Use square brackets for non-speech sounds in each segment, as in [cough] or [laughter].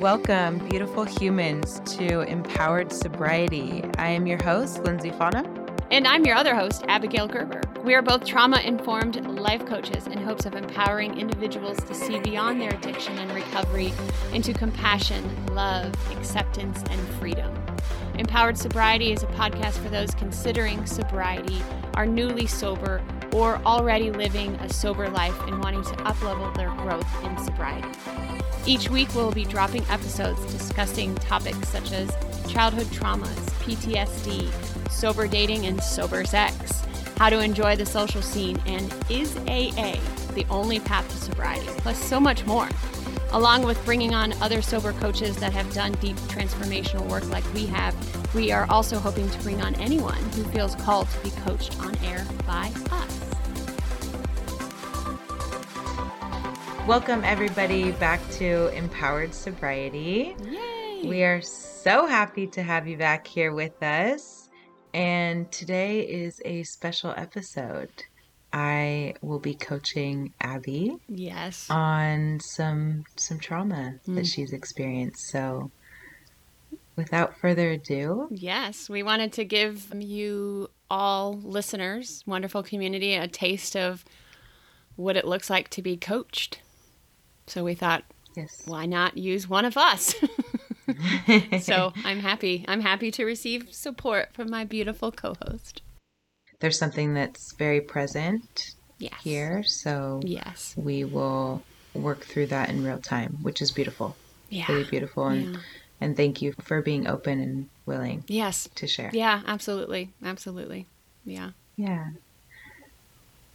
Welcome, beautiful humans, to Empowered Sobriety. I am your host, Lindsay Fauna. And I'm your other host, Abigail Gerber. We are both trauma informed life coaches in hopes of empowering individuals to see beyond their addiction and recovery into compassion, love, acceptance, and freedom. Empowered Sobriety is a podcast for those considering sobriety, are newly sober, or already living a sober life and wanting to uplevel their growth in sobriety. Each week, we'll be dropping episodes discussing topics such as childhood traumas, PTSD, sober dating, and sober sex, how to enjoy the social scene, and is AA the only path to sobriety, plus so much more. Along with bringing on other sober coaches that have done deep transformational work like we have, we are also hoping to bring on anyone who feels called to be coached on air by us. Welcome, everybody, back to Empowered Sobriety. Yay! We are so happy to have you back here with us. And today is a special episode. I will be coaching Abby yes. on some some trauma Mm. that she's experienced. So without further ado, Yes, we wanted to give you all listeners, wonderful community, a taste of what it looks like to be coached. So we thought, yes. why not use one of us? [laughs] so I'm happy. I'm happy to receive support from my beautiful co-host. there's something that's very present Yes. here, so Yes. we will work through that in real time, which is beautiful. Yeah. Really beautiful and Yeah. and thank you for being open and willing Yes. to share. Yeah, absolutely. Absolutely. Yeah. Yeah.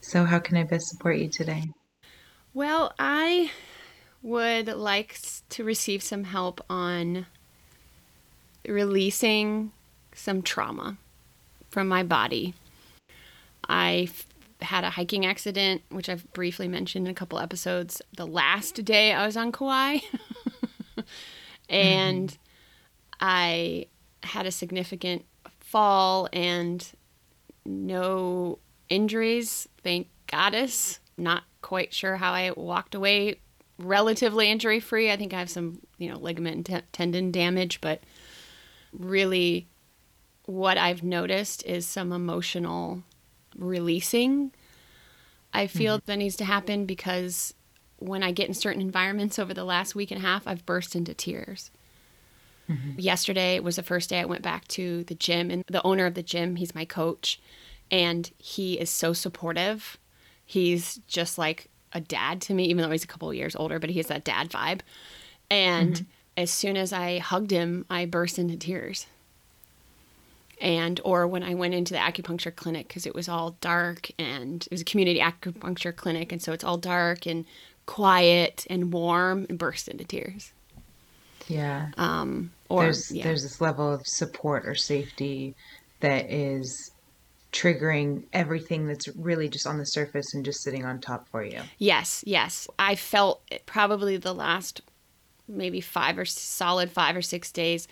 So how can I best support you today? Well, I would like to receive some help on releasing some trauma from my body. I had a hiking accident, which I've briefly mentioned in a couple episodes, the last day I was on Kauai. [laughs] and mm-hmm. I had a significant fall and no injuries, thank goddess. Not quite sure how I walked away relatively injury free. I think I have some, you know, ligament and te- tendon damage, but really what I've noticed is some emotional releasing. I feel mm-hmm. that needs to happen because when I get in certain environments over the last week and a half, I've burst into tears. Mm-hmm. Yesterday was the first day I went back to the gym, and the owner of the gym, he's my coach, and he is so supportive. He's just like a dad to me, even though he's a couple of years older, but he has that dad vibe. And as soon as I hugged him, I burst into tears. And, or when I went into the acupuncture clinic, because it was all dark and it was a community acupuncture clinic, and so it's all dark and quiet and warm, and burst into tears. Yeah. Um, or there's yeah. there's this level of support or safety that is triggering everything that's really just on the surface and just sitting on top for you. Yes, yes. I felt probably the last maybe five or solid five or six days.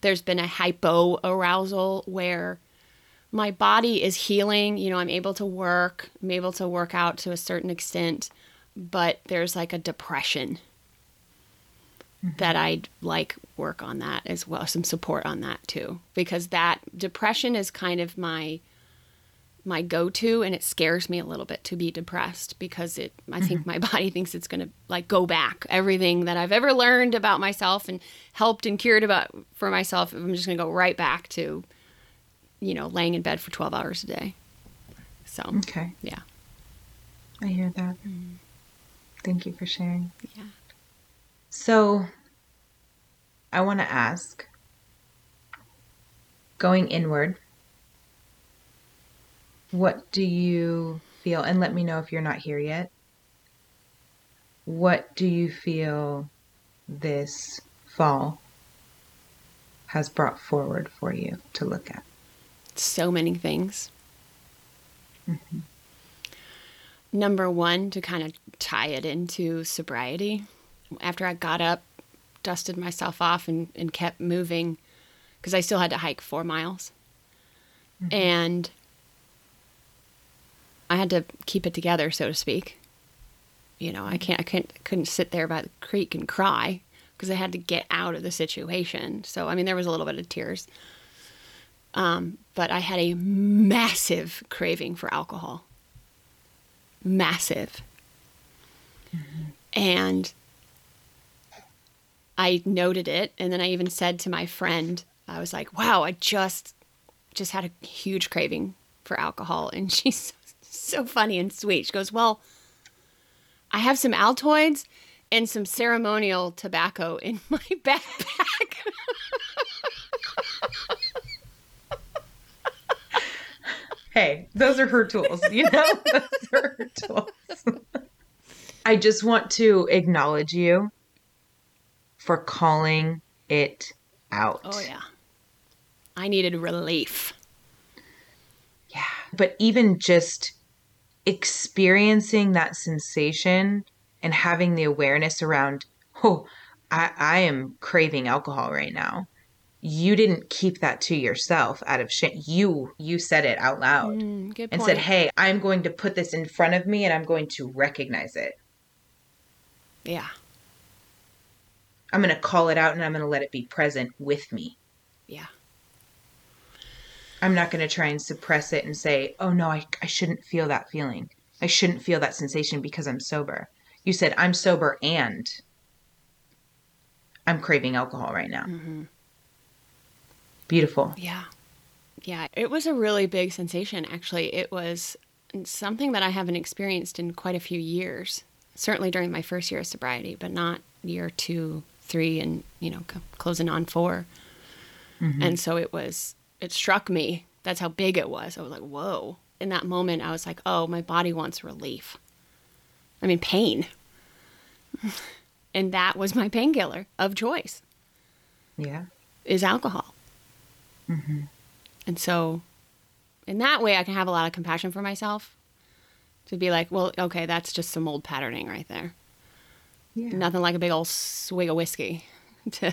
There's been a hypo arousal where my body is healing. You know, I'm able to work, I'm able to work out to a certain extent, but there's like a depression mm-hmm. that I'd like work on that as well, some support on that too, because that depression is kind of my my go-to and it scares me a little bit to be depressed because it I think mm-hmm. my [laughs] body thinks it's going to like go back everything that I've ever learned about myself and helped and cured about for myself I'm just going to go right back to you know laying in bed for 12 hours a day. So, Okay. yeah. I hear that. Mm-hmm. Thank you for sharing. Yeah. So, I want to ask going inward, what do you feel? And let me know if you're not here yet. What do you feel this fall has brought forward for you to look at? so many things. Mm-hmm. Number one, to kind of tie it into sobriety. After I got up, dusted myself off, and, and kept moving, because I still had to hike four miles. Mm-hmm. And I had to keep it together, so to speak. You know, I can't, I can't, couldn't sit there by the creek and cry because I had to get out of the situation. So, I mean, there was a little bit of tears. Um, but I had a massive craving for alcohol. Massive. And I noted it and then I even said to my friend, I was like, "Wow, I just just had a huge craving for alcohol." And she's [laughs] so, funny and sweet. She goes, "Well, I have some Altoids and some ceremonial tobacco in [laughs] my backpack." hey, those are her tools, you know? [laughs] those are her tools. I just want to acknowledge you for calling it out. Oh, yeah. I needed relief. Yeah. But even just experiencing that sensation and having the awareness around, oh, I, I am craving alcohol right now. You didn't keep that to yourself out of shame. You you said it out loud Mm, and point. said, "Hey, I'm going to put this in front of me and I'm going to recognize it. yeah. I'm going to call it out and I'm going to let it be present with me. Yeah. I'm not going to try and suppress it and say, oh no, I, I shouldn't feel that feeling. I shouldn't feel that sensation because I'm sober. You said, I'm sober and I'm craving alcohol right now. Mm-hmm. Beautiful. Yeah. Yeah. It was a really big sensation, actually. It was something that I haven't experienced in quite a few years. Certainly during my first year of sobriety, but not year two, three, and, you know, c- closing on 4 And so it was, it struck me. That's how big it was. I was like, whoa. In that moment, I was like, oh, my body wants relief. I mean, pain. [laughs] and that was my painkiller of choice Yeah. is alcohol. Mhm. And so, in that way, I can have a lot of compassion for myself to be like, well, okay, that's just some old patterning right there. Yeah. Nothing like a big old swig of whiskey [laughs] to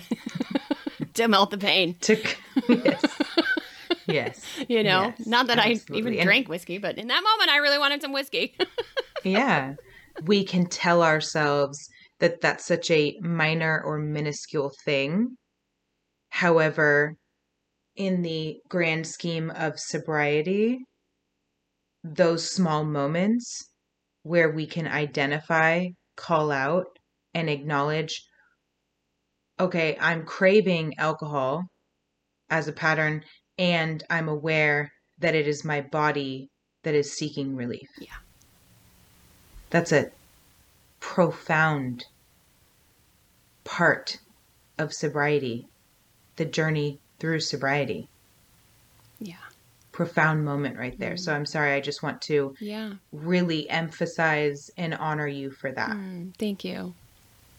[laughs] to melt the pain. Took, yes. Yes. [laughs] You know, Yes, not that I even And- drank whiskey, but in that moment, I really wanted some whiskey. [laughs] yeah we can tell ourselves that that's such a minor or minuscule thing however in the grand scheme of sobriety those small moments where we can identify call out and acknowledge okay i'm craving alcohol as a pattern and i'm aware that it is my body that is seeking relief Yeah. that's a profound part of sobriety, the journey through sobriety. yeah. Profound moment right there. So I'm sorry, I just want to Yeah. really emphasize and honor you for that. Mm, thank you.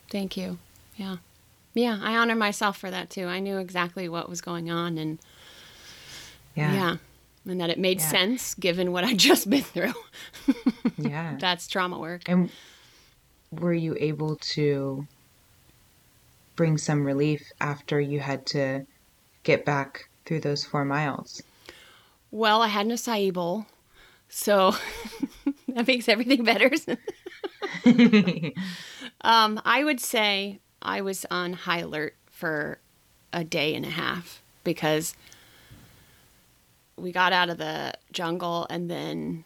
Thank you. Yeah. Yeah, I honor myself for that too. I knew exactly what was going on and Yeah. yeah. And that it made Yeah. sense given what I'd [laughs] just been through. Yeah. [laughs] That's trauma work. And were you able to bring some relief after you had to get back through those four miles? Well, I had an acai bowl, so [laughs] that makes everything better. um, I would say I was on high alert for a day and a half because we got out of the jungle and then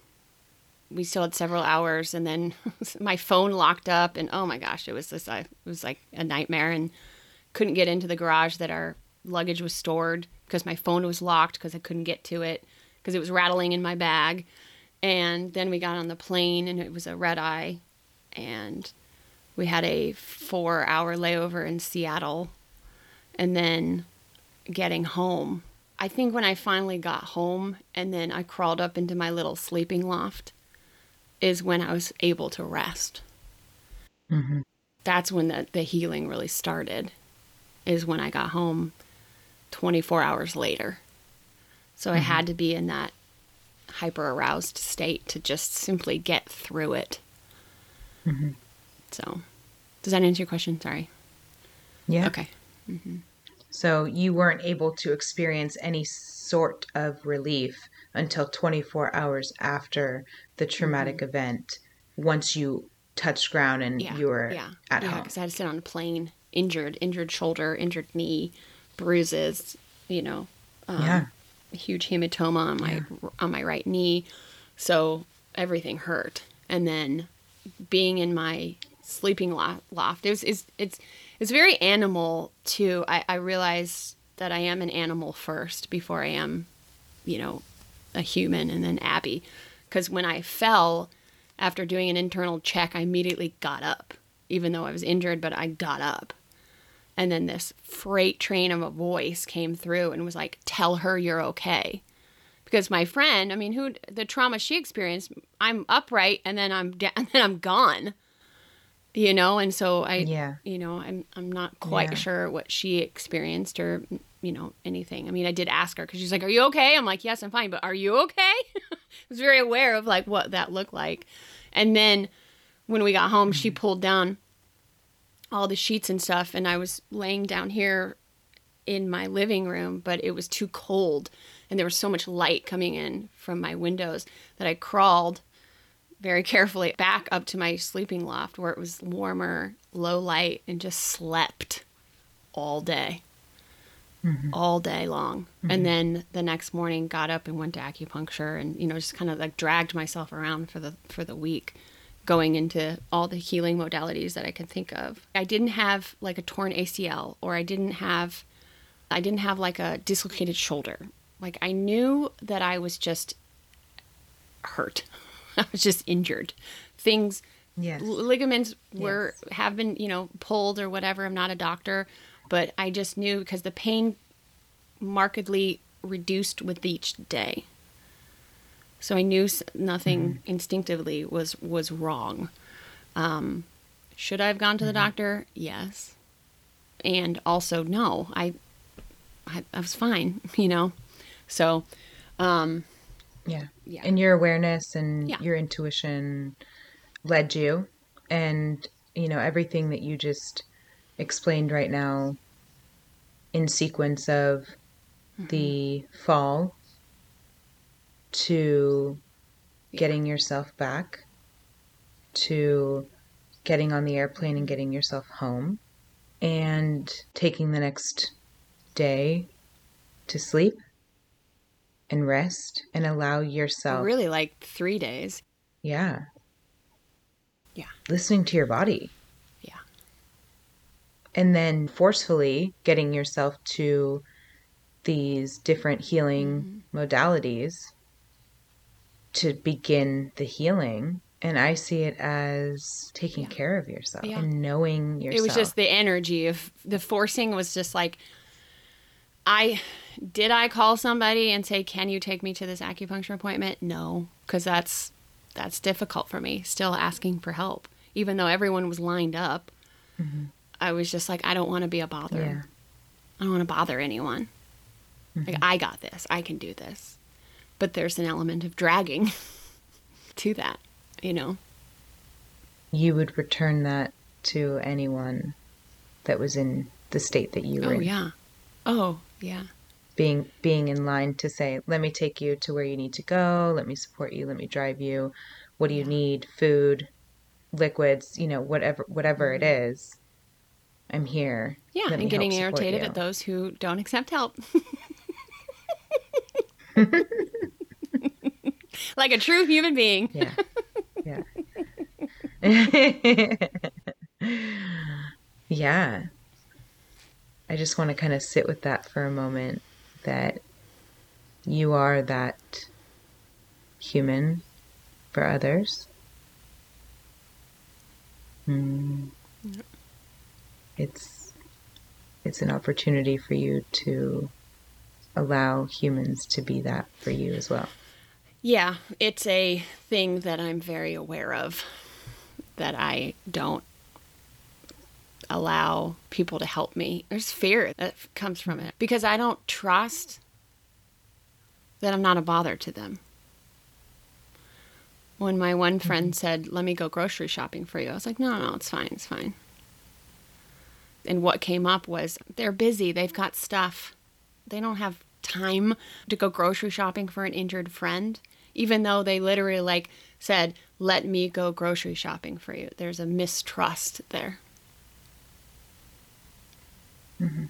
we still had several hours and then [laughs] my phone locked up and oh my gosh it was this I, it was like a nightmare and couldn't get into the garage that our luggage was stored because my phone was locked because I couldn't get to it because it was rattling in my bag and then we got on the plane and it was a red eye and we had a four hour layover in Seattle and then getting home. I think when I finally got home and then I crawled up into my little sleeping loft is when I was able to rest. Mhm. That's when the, the healing really started, is when I got home 24 hours later. So I had mm-hmm. to be in that hyper aroused state to just simply get through it. Mm-hmm. So, does that answer your question? Sorry. Yeah. Okay. Mm-hmm. So you weren't able to experience any sort of relief until 24 hours after the traumatic event once you touched ground and Yeah. you were yeah. at yeah, home. because I had to sit on a plane injured, injured shoulder, injured knee, bruises, you know, um, Yeah. a huge hematoma on my on my right knee. So everything hurt. And then being in my sleeping lo- loft, it was it's it's it's very animal too. I, I realized that I am an animal first before I am, you know, a human and then Abby. Because when I fell after doing an internal check, I immediately got up, even though I was injured, but I got up. And then this freight train of a voice came through and was like, Tell her you're okay. Because my friend, I mean, who the trauma she experienced, I'm upright and then I'm da- [laughs] and then I'm gone. You know, and so I, Yeah. you know, I'm I'm not quite Yeah. sure what she experienced or you know anything. I mean, I did ask her because she's like, "Are you okay?" I'm like, "Yes, I'm fine," but are you okay? [laughs] I was very aware of like what that looked like, and then when we got home, she mm-hmm. pulled down all the sheets and stuff, and I was laying down here in my living room, but it was too cold, and there was so much light coming in from my windows that I crawled very carefully back up to my sleeping loft where it was warmer, low light, and just slept all day. Mm-hmm. All day long. And mm-hmm. then the next morning got up and went to acupuncture and, you know, just kind of like dragged myself around for the for the week going into all the healing modalities that I could think of. I didn't have like a torn ACL or I didn't have I didn't have like a dislocated shoulder. Like I knew that I was just hurt. [laughs] [laughs] I was just injured. Things Yes. ligaments were have been, you know, pulled or whatever. I'm not a doctor, but I just knew because the pain markedly reduced with each day. So I knew nothing instinctively was was wrong. Um, should I have gone to the doctor? Yes. And also, no. I, I, I was fine. [laughs] You know. So, um, Yeah. Yeah. And your awareness and Yeah. your intuition led you. And, you know, everything that you just explained right now in sequence of mm-hmm. the fall to getting yourself back to getting on the airplane and getting yourself home and taking the next day to sleep and rest and allow yourself really like three days. yeah Yeah. listening to your body Yeah. and then forcefully getting yourself to these different healing mm-hmm. modalities to begin the healing and i see it as taking Yeah. care of yourself Yeah. and knowing yourself It was just the energy of the forcing was just like I did I call somebody and say, "Can you take me to this acupuncture appointment?" No, cuz that's that's difficult for me. Still asking for help even though everyone was lined up. Mm-hmm. I was just like, I don't want to be a bother. Yeah. I don't want to bother anyone. Like mm-hmm. I got this. I can do this. But there's an element of dragging [laughs] to that, you know. you would return that to anyone that was in the state that you were Oh in yeah. Oh, yeah. being being in line to say let me take you to where you need to go let me support you let me drive you what do you need food liquids you know whatever whatever it is i'm here Mm-hmm. Yeah, and getting irritated you. at those who don't accept help. [laughs] like a true human being. yeah [laughs] yeah [laughs] yeah i just want to kind of sit with that for a moment that you are that human for others. Mm. it's it's an opportunity for you to allow humans to be that for you as well. Yeah, it's a thing that I'm very aware of that I don't allow people to help me. There's fear that comes from it because I don't trust that I'm not a bother to them. When my one mm-hmm. friend said, Let me go grocery shopping for you, I was like, No, no, it's fine, it's fine. And what came up was, They're busy, they've got stuff. They don't have time to go grocery shopping for an injured friend, even though they literally like said, Let me go grocery shopping for you. There's a mistrust there. Mm-hmm.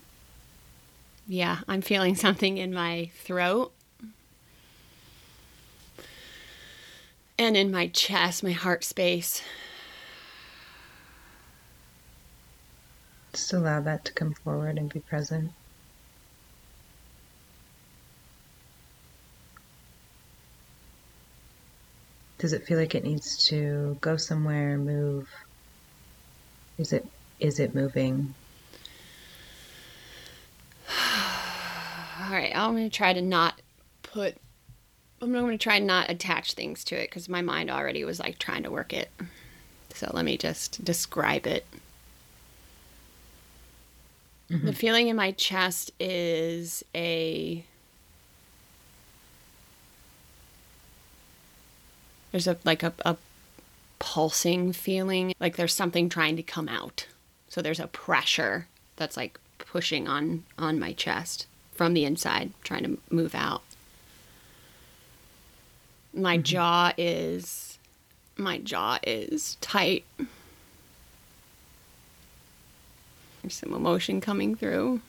Yeah, I'm feeling [laughs] something in my throat and in my chest, my heart space. Just allow that to come forward and be present. Does it feel like it needs to go somewhere, move? Is it is it moving? All right, I'm going to try to not put I'm going to try not attach things to it cuz my mind already was like trying to work it. So let me just describe it. The mm-hmm. feeling in my chest is a there's a like a, a pulsing feeling like there's something trying to come out so there's a pressure that's like pushing on on my chest from the inside trying to move out my jaw is my jaw is tight there's some emotion coming through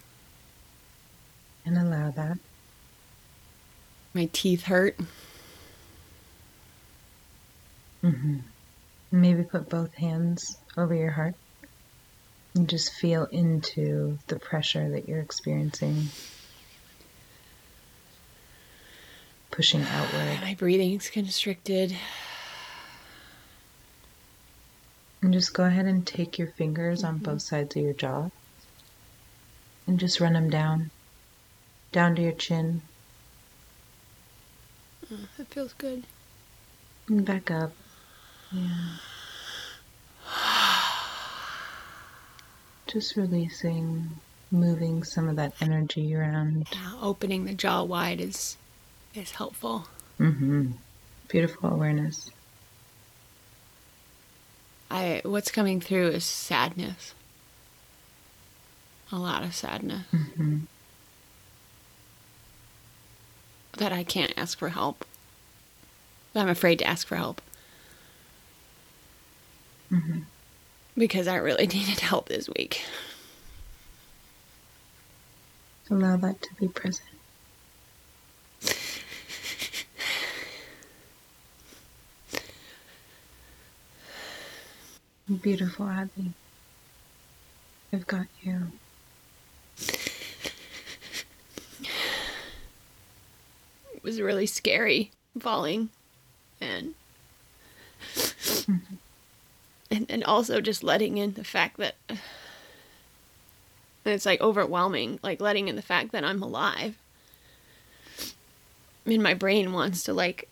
And allow that. my teeth hurt Mhm. Maybe put both hands over your heart and just feel into the pressure that you're experiencing. Pushing outward. my breathing's constricted And just go ahead and take your fingers on mm-hmm. both sides of your jaw and just run them down, down to your chin mm, that feels good and back up. Yeah. Just releasing, moving some of that energy around. Yeah, opening the jaw wide is is helpful. Mm-hmm. Beautiful awareness. I what's coming through is sadness. A lot of sadness. Mm-hmm. That I can't ask for help. That I'm afraid to ask for help. Mm-hmm. Because I really [laughs] needed help this week. Allow that to be present. Beautiful, Adley. I've got you. It was really scary falling and mm-hmm. and and also just letting in the fact that and it's like overwhelming like letting in the fact that i'm alive I mean my brain wants to like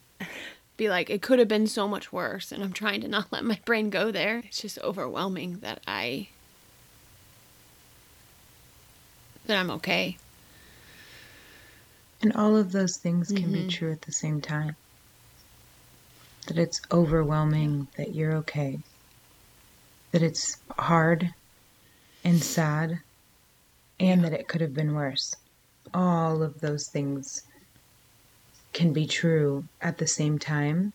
be like it could have been so much worse and i'm trying to not [laughs] let my brain go there it's just overwhelming that i that i'm okay And all of those things can be mm-hmm. true at the same time. That it's overwhelming that you're okay. That it's hard and sad and that it could have been worse. All of those things can be true at the same time.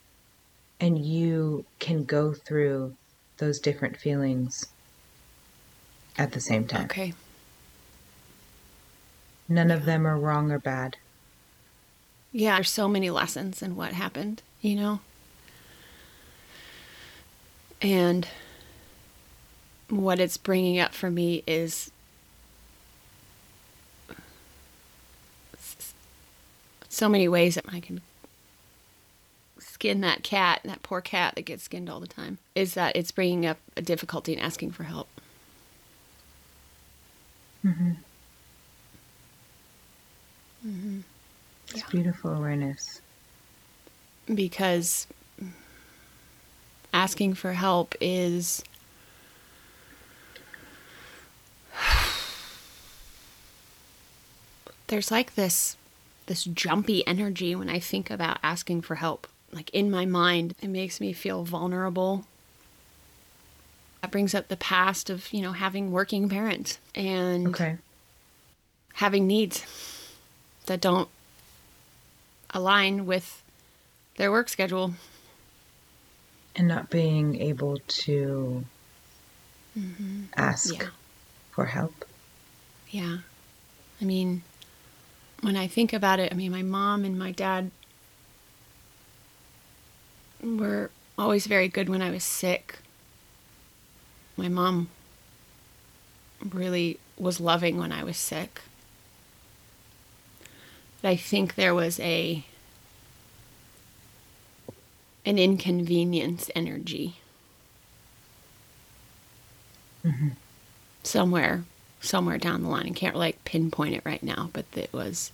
And you can go through those different feelings at the same time. okay None of them are wrong or bad. yeah there's so many lessons in what happened you know and what it's bringing up for me is so many ways that I can skin that cat, that poor cat that gets skinned all the time, is that it's bringing up a difficulty in asking for help. Mm-hmm. Mhm. It's beautiful awareness. because asking for help is [sighs] there's like this this jumpy energy when I think about asking for help. Like in my mind, it makes me feel vulnerable. That brings up the past of, you know, having working parents and Okay. having needs that don't align with their work schedule. and not being able to mm-hmm. ask Yeah. for help. Yeah. I mean, when I think about it, I mean, my mom and my dad were always very good when I was sick. My mom really was loving when I was sick. But I think there was a an inconvenience energy mm-hmm. somewhere somewhere down the line. I can't like pinpoint it right now, but it was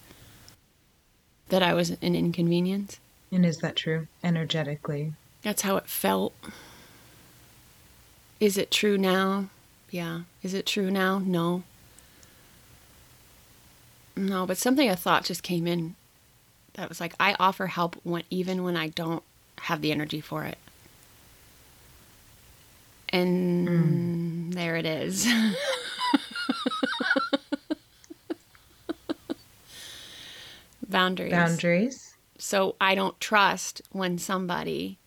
that I was an inconvenience. And is that true? Energetically. That's how it felt. Is it true now? Yeah. Is it true now? No. No, but something I thought just came in that was like I offer help when even when I don't have the energy for it. And hmm. there it is. [laughs] Boundaries. Boundaries. So I don't trust when somebody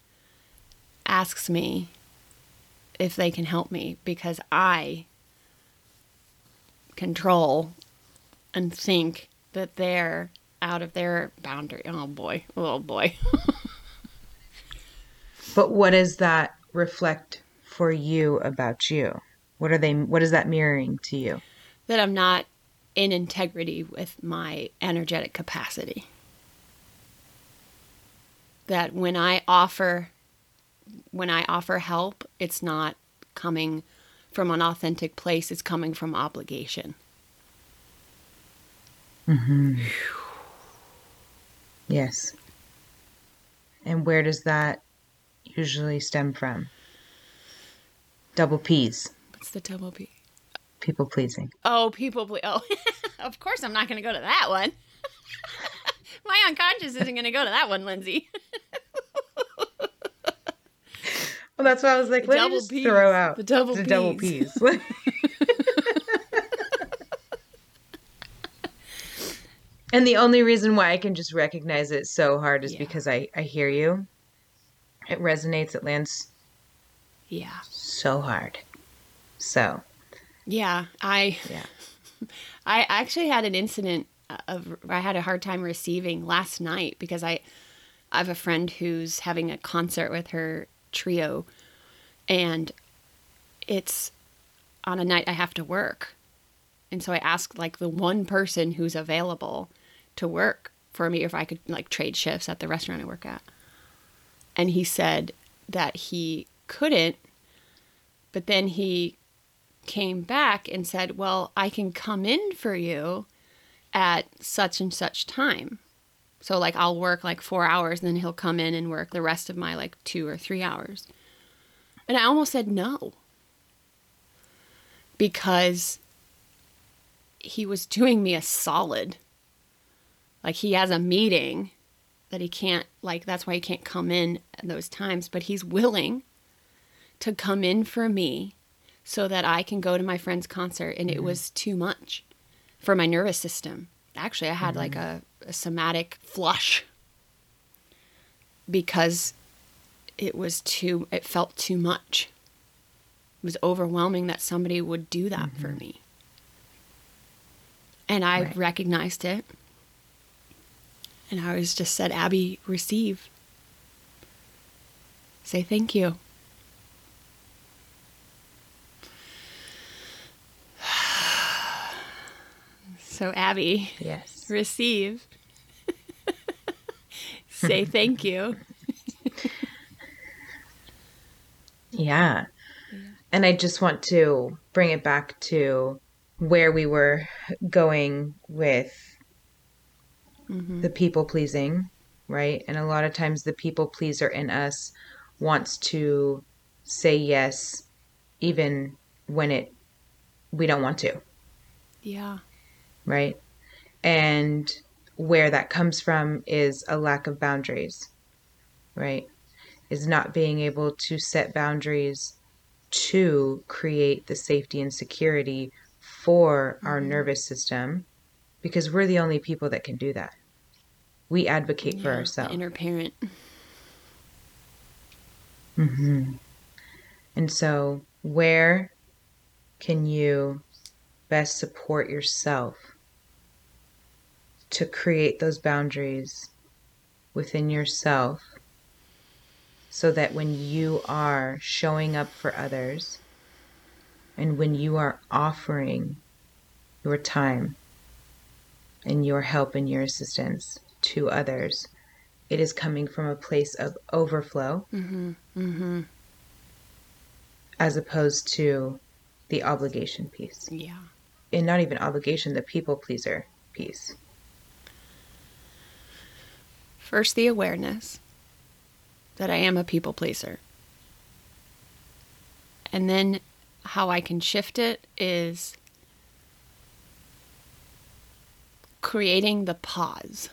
asks me if they can help me because I control and think that they're out of their boundary. Oh boy. Oh boy. [laughs] But what does that reflect for you about you? What are they what is that mirroring to you? that I'm not in integrity with my energetic capacity. That when I offer when I offer help, it's not coming from an authentic place, it's coming from obligation. Mm-hmm. Yes. And where does that usually stem from? Double P's, What's the double P? People pleasing. Oh, people ple- Oh, [laughs] of course I'm not going to go to that one. [laughs] my unconscious isn't going to go to that one, Lindsay. [laughs] Well, that's why I was like, let me just Ps. throw out The double the double Ps. P's. and the only reason why I can just recognize it so hard is Yeah. because I, I hear you. It resonates, it lands yeah. so hard. So, Yeah, I yeah. [laughs] I actually had an incident of I had a hard time receiving last night because I I have a friend who's having a concert with her trio and it's on a night I have to work. And so I asked like the one person who's available to work for me if I could like trade shifts at the restaurant I work at. And he said that he couldn't but then he came back and said, Well, I can come in for you at such and such time. So, like, I'll work like four hours, and then he'll come in and work the rest of my like two or three hours. And I almost said no because he was doing me a solid. Like, he has a meeting that he can't, like, that's why he can't come in at those times, but he's willing to come in for me so that I can go to my friend's concert. And it mm-hmm. was too much for my nervous system. Actually, I had like mm-hmm. a, a somatic flush because it was too, it felt too much. It was overwhelming that somebody would do that for mm-hmm. me. And I Right. recognized it. And I was just said, Abby, receive. Say thank you. So, Abby, Yes. receive. [laughs] Say thank you. [laughs] Yeah. And I just want to bring it back to where we were going with mm-hmm. the people pleasing, right? And a lot of times the people pleaser in us wants to say yes even when it we don't want to, Yeah. Right? And where that comes from is a lack of boundaries, right? Is not being able to set boundaries to create the safety and security for our nervous system because we're the only people that can do that. We advocate for Yeah, the ourselves. Inner parent. Mm-hmm. And so, where can you best support yourself to create those boundaries within yourself so that when you are showing up for others and when you are offering your time and your help and your assistance to others, it is coming from a place of overflow Mm-hmm. Mm-hmm. as opposed to the obligation piece. Yeah. And not even obligation, the people pleaser piece. First, the awareness that I am a people pleaser. And then how I can shift it is creating the pause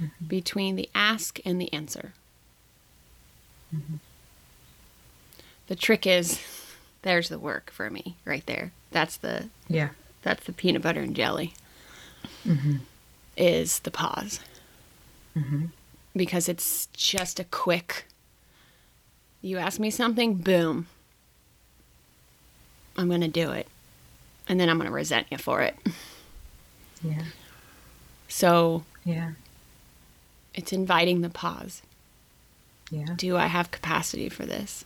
mm-hmm. between the ask and the answer. Mm-hmm. The trick is there's the work for me right there. That's the Yeah. that's the peanut butter and jelly. Mm-hmm. Is the pause. Mm-hmm. Because it's just a quick. You ask me something, boom. I'm going to do it. And then I'm going to resent you for it. Yeah. So Yeah. it's inviting the pause. Yeah. Do I have capacity for this?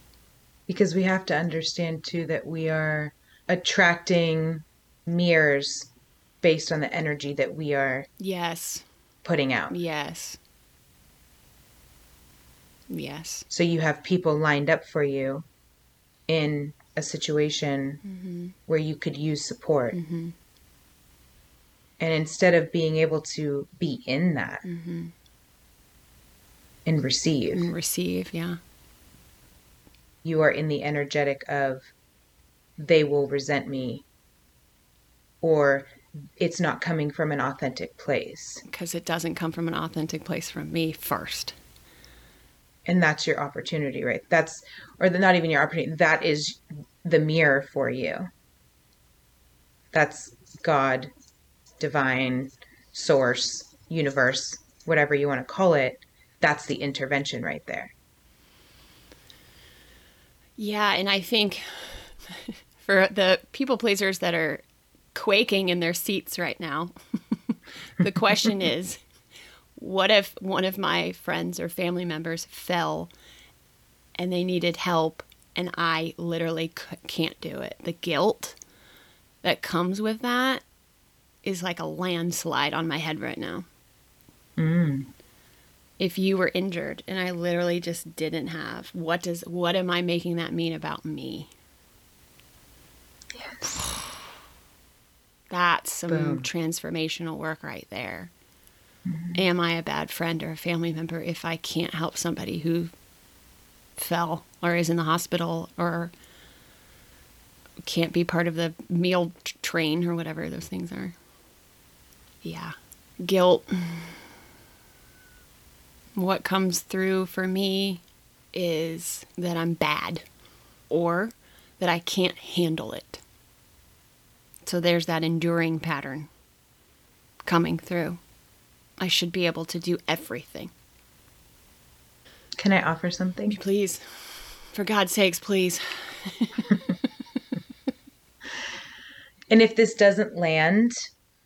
Because we have to understand too that we are attracting mirrors based on the energy that we are Yes. putting out. Yes. Yes. So you have people lined up for you in a situation Mm-hmm. where you could use support. Mm-hmm. And instead of being able to be in that Mm-hmm. and receive, And receive, yeah. you are in the energetic of they will resent me or it's not coming from an authentic place. Because it doesn't come from an authentic place from me first. And that's your opportunity, right? That's, or the, not even your opportunity, that is the mirror for you. That's God, divine, source, universe, whatever you want to call it. That's the intervention right there. Yeah, and I think [laughs] for the people pleasers that are quaking in their seats right now, [laughs] the question is what if one of my friends or family members fell and they needed help and I literally c- can't do it? The guilt that comes with that is like a landslide on my head right now. Mm. If you were injured and I literally just didn't have, what does what am I making that mean about me? Yes. That's some Boom. transformational work right there. Mm-hmm. Am I a bad friend or a family member if I can't help somebody who fell or is in the hospital or can't be part of the meal t- train or whatever those things are? Yeah. Guilt. What comes through for me is that I'm bad or that I can't handle it. So there's that enduring pattern coming through. I should be able to do everything. Can I offer something? Please. For God's sakes, please. [laughs] And if this doesn't land,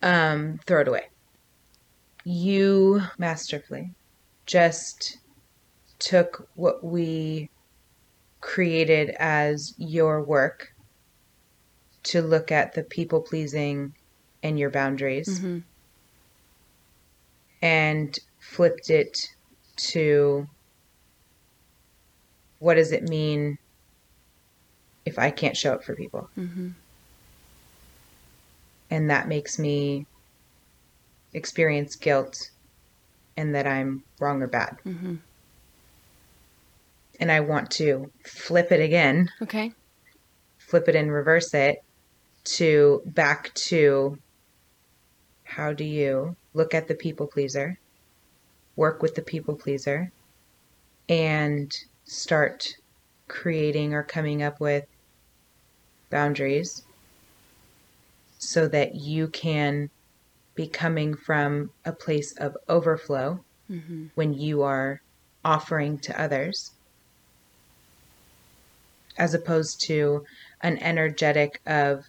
um, throw it away. You masterfully just took what we created as your work to look at the people pleasing and your boundaries Mhm. and flipped it to what does it mean if I can't show up for people? Mhm. and that makes me experience guilt and that I'm wrong or bad. Mhm. And I want to flip it again, Okay. flip it and reverse it to back to how do you look at the people pleaser, work with the people pleaser, and start creating or coming up with boundaries so that you can be coming from a place of overflow Mhm. when you are offering to others, as opposed to an energetic of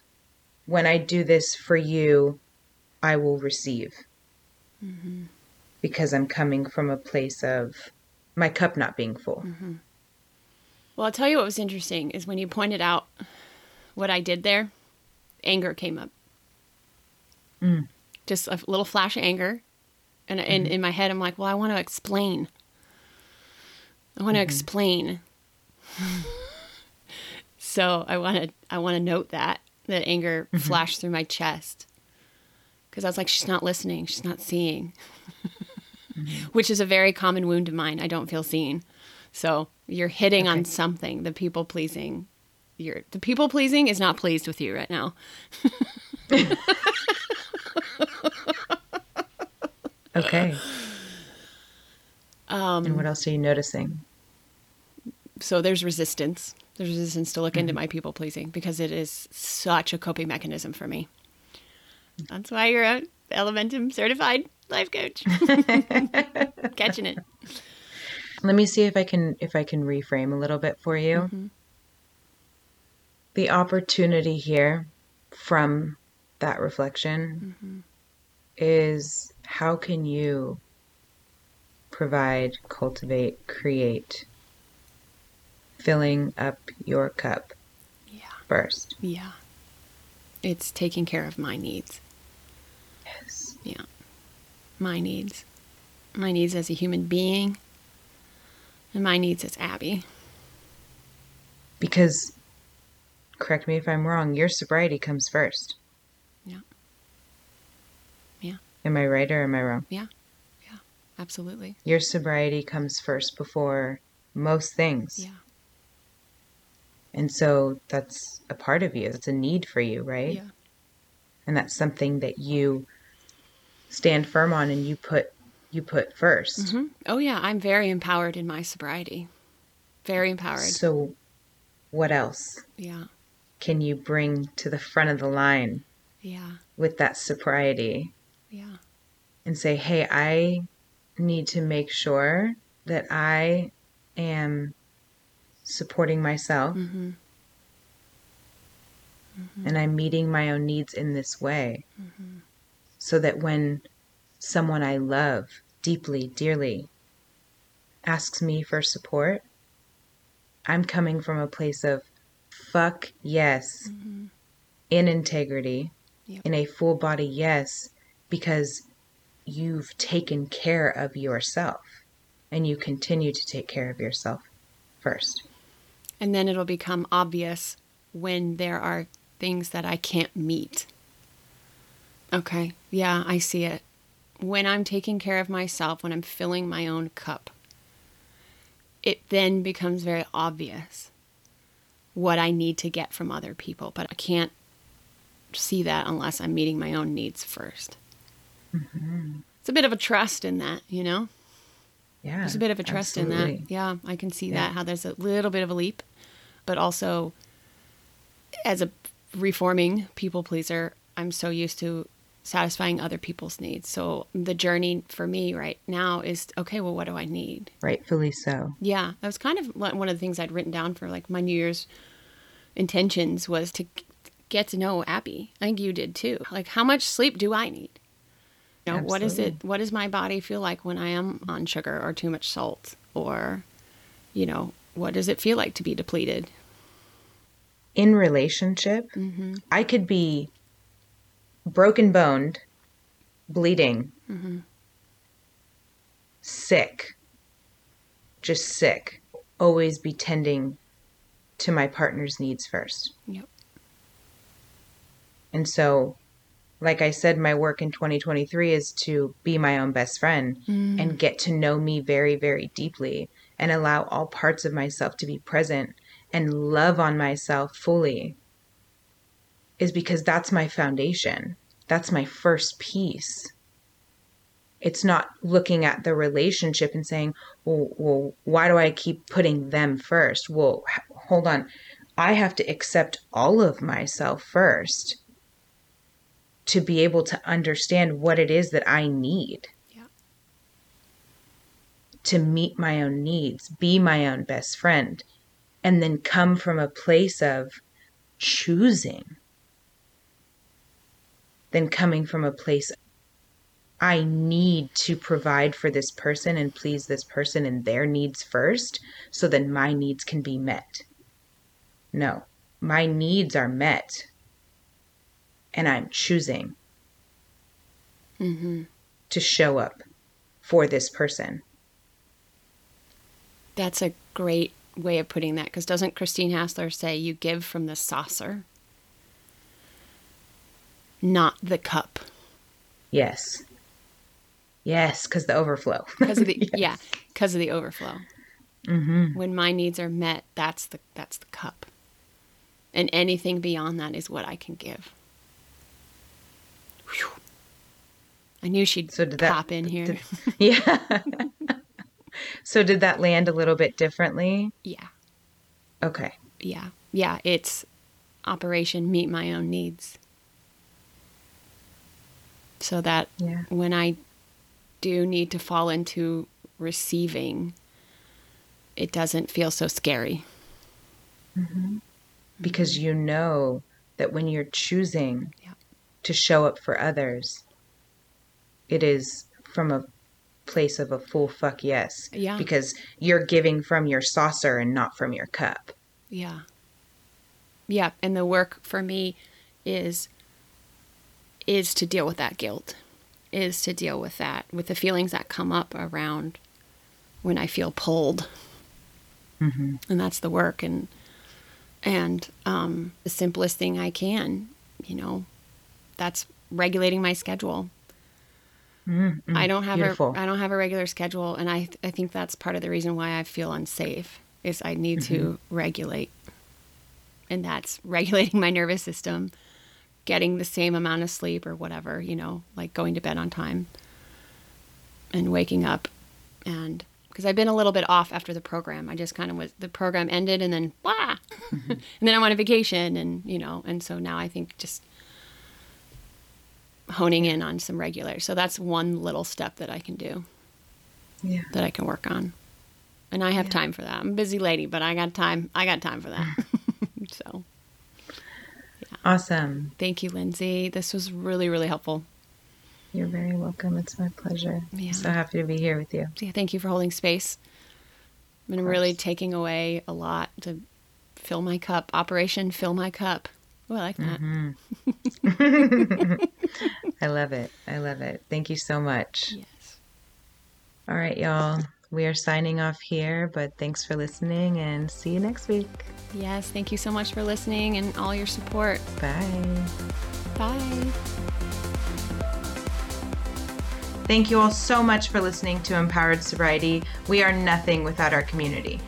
when I do this for you, I will receive. Mm-hmm. Because I'm coming from a place of my cup not being full. Mm-hmm. Well, I'll tell you what was interesting is when you pointed out what I did there, anger came up. Mm. Just a little flash of anger. And, and mm-hmm. in my head, I'm like, well, I want to explain. I want to explain. [laughs] so I want to I want to note that that anger flashed through my chest because I was like, she's not listening, she's not seeing, which is a very common wound of mine. I don't feel seen. So you're hitting on something. The people pleasing, you're the people pleasing is not pleased with you right now. Okay. [laughs] Um, and what else are you noticing? so there's resistance. There's resistance to look into mm-hmm. my people pleasing because it is such a coping mechanism for me. That's why you're a Elementum certified life coach. [laughs] Catching it. Let me see if I can if I can reframe a little bit for you. Mm-hmm. The opportunity here from that reflection mm-hmm. is how can you provide, cultivate, create filling up your cup Yeah. first. Yeah. It's taking care of my needs. Yes. Yeah. My needs. My needs as a human being. And my needs as Abby. Because correct me if I'm wrong, your sobriety comes first. Yeah. Yeah. Am I right or am I wrong? Yeah. Yeah. Absolutely. Your sobriety comes first before most things. Yeah. And so that's a part of you. That's a need for you, right? Yeah. And that's something that you stand firm on and you put you put 1st hmm Oh, yeah. I'm very empowered in my sobriety. Very empowered. So what else Yeah. can you bring to the front of the line Yeah. with that sobriety Yeah. and say, "Hey, I need to make sure that I am supporting myself mm-hmm. mm-hmm. and I'm meeting my own needs in this way mm-hmm. so that when someone I love deeply, dearly asks me for support, I'm coming from a place of fuck yes, mm-hmm. in integrity, Yep. in a full body yes, because you've taken care of yourself and you continue to take care of yourself first. And then it'll become obvious when there are things that I can't meet. Okay. Yeah, I see it. When I'm taking care of myself, when I'm filling my own cup, it then becomes very obvious what I need to get from other people. But I can't see that unless I'm meeting my own needs 1st mm-hmm. It's a bit of a trust in that, you know? Yeah. There's a bit of a trust in that. Yeah, I can see Yeah. that how there's a little bit of a leap, but also as a reforming people pleaser, I'm so used to satisfying other people's needs. So the journey for me right now is okay, well what do I need? Rightfully so. Yeah, that was kind of one one of the things I'd written down for like my New Year's intentions was to get to know Abby. I think you did too. Like how much sleep do I need? You know, what is it what does my body feel like when I am on sugar or too much salt or you know, what does it feel like to be depleted? In relationship, Mm-hmm. I could be broken boned, bleeding, Mm-hmm. sick, just sick, always be tending to my partner's needs first. Yep. And so, like I said, my work in 2023 is to be my own best friend Mm. and get to know me very, very deeply and allow all parts of myself to be present and love on myself fully is because that's my foundation. That's my first piece. It's not looking at the relationship and saying, well, well why do I keep putting them first? Well, hold on. I have to accept all of myself first to be able to understand what it is that I need Yeah. to meet my own needs, be my own best friend, and then come from a place of choosing than coming from a place I need to provide for this person and please this person and their needs first so that my needs can be met. No, my needs are met and I'm choosing Mm-hmm. to show up for this person. That's a great way of putting that because doesn't Christine Hassler say you give from the saucer, not the cup? Yes. Yes, because the overflow. Because of the [laughs] Yes. yeah, because of the overflow. Mm-hmm. When my needs are met, that's the that's the cup, and anything beyond that is what I can give. Whew. I knew she'd So did that- pop in here. did- [laughs] Yeah. [laughs] so did that land a little bit differently? yeah, Okay. yeah, yeah. It's Operation Meet My Own Needs. So that Yeah. when I do need to fall into receiving, it doesn't feel so scary. Mm-hmm. Because you know that when you're choosing Yeah. to show up for others, it is from a place of a full fuck yes. Yeah. Because you're giving from your saucer and not from your cup. Yeah. Yeah, and the work for me is is to deal with that guilt. Is to deal with that with the feelings that come up around when I feel pulled. Mm-hmm. And that's the work and and um the simplest thing I can, you know, that's regulating my schedule. Mm-hmm. I don't have Beautiful. a I don't have a regular schedule, and I I think that's part of the reason why I feel unsafe is I need to Mm-hmm. regulate, and that's [laughs] regulating my nervous system, getting the same amount of sleep or whatever you know, like going to bed on time, and waking up, and because I've been a little bit off after the program, I just kind of was the program ended and then blah, Mm-hmm. [laughs] and then I went on vacation, and you know, and so now I think just honing in on some regular. So that's one little step that I can do Yeah. that I can work on. And I have Yeah. time for that. I'm a busy lady, but I got time. I got time for that. Mm. [laughs] so Awesome. thank you, Lindsay. This was really, really helpful. You're very welcome. It's my pleasure. Yeah. I'm so happy to be here with you. Yeah, thank you for holding space. Course. really taking away a lot to fill my cup. Operation Fill My Cup. I like that. Mm-hmm. [laughs] I love it. I love it. Thank you so much. Yes. All right, y'all. We are signing off here, but thanks for listening and see you next week. Yes. Thank you so much for listening and all your support. Bye. Bye. Thank you all so much for listening to Empowered Sobriety. We are nothing without our community.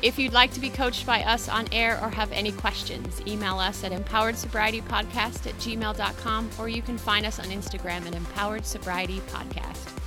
If you'd like to be coached by us on air or have any questions, email us at empoweredsobrietypodcast at gmail.com or you can find us on Instagram at Empowered Sobriety Podcast.